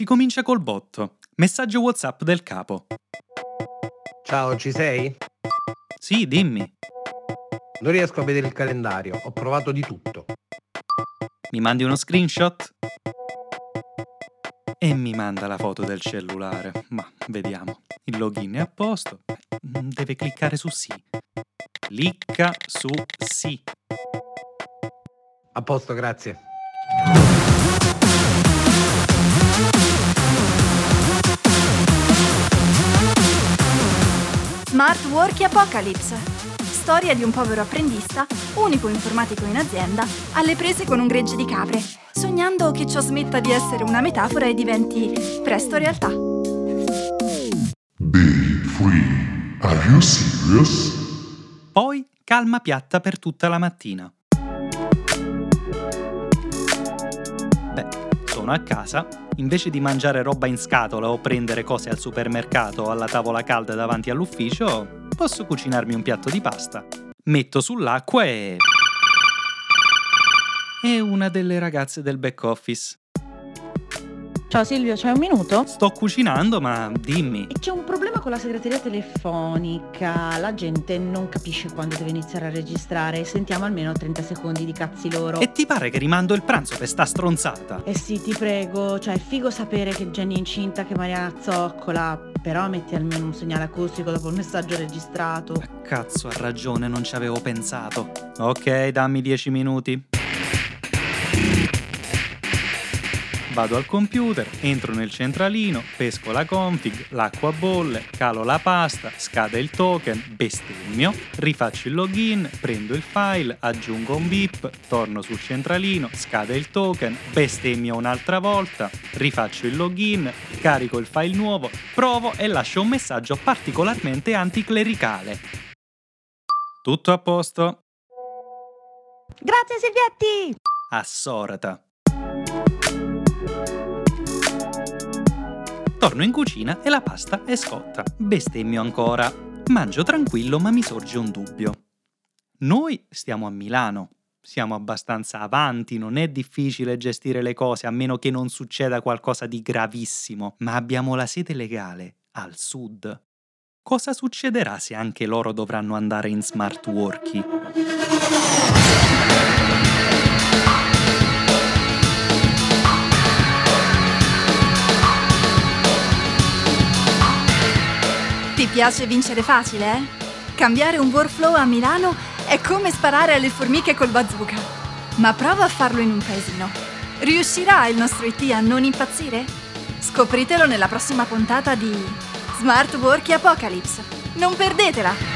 Si comincia col botto. Messaggio WhatsApp del capo. Ciao, ci sei? Sì, dimmi. Non riesco a vedere il calendario, ho provato di tutto. Mi mandi uno screenshot? E mi manda la foto del cellulare. Ma vediamo. Il login è a posto. Deve cliccare su sì. Clicca su sì. A posto, grazie. Smart Worky Apocalypse. Storia di un povero apprendista, unico informatico in azienda, alle prese con un gregge di capre, sognando che ciò smetta di essere una metafora e diventi presto realtà. Day free. Are you serious? Poi calma piatta per tutta la mattina. Beh, sono a casa, invece di mangiare roba in scatola o prendere cose al supermercato o alla tavola calda davanti all'ufficio, posso cucinarmi un piatto di pasta. Metto sull'acqua e... È una delle ragazze del back office. Ciao Silvio, c'hai un minuto? Sto cucinando, ma dimmi. C'è un problema con la segreteria telefonica. La gente non capisce quando deve iniziare a registrare. Sentiamo almeno 30 secondi di cazzi loro. E ti pare che rimando il pranzo per sta stronzata? Eh sì, ti prego. Cioè, è figo sapere che Jenny è incinta, che Mariana zoccola. Però metti almeno un segnale acustico dopo il messaggio registrato. Cazzo, ha ragione, non ci avevo pensato. Ok, dammi 10 minuti. Vado al computer, entro nel centralino, pesco la config, l'acqua bolle, calo la pasta, scade il token, bestemmio, rifaccio il login, prendo il file, aggiungo un bip, torno sul centralino, scade il token, bestemmio un'altra volta, rifaccio il login, carico il file nuovo, provo e lascio un messaggio particolarmente anticlericale. Tutto a posto? Grazie Silvietti! Assorata. Torno in cucina e la pasta è scotta. Bestemmio ancora. Mangio tranquillo ma mi sorge un dubbio. Noi stiamo a Milano. Siamo abbastanza avanti, non è difficile gestire le cose a meno che non succeda qualcosa di gravissimo, ma abbiamo la sede legale al sud. Cosa succederà se anche loro dovranno andare in smart working? Piace vincere facile, eh? Cambiare un workflow a Milano è come sparare alle formiche col bazooka. Ma prova a farlo in un paesino. Riuscirà il nostro IT a non impazzire? Scopritelo nella prossima puntata di Smart Worky Apocalypse. Non perdetela!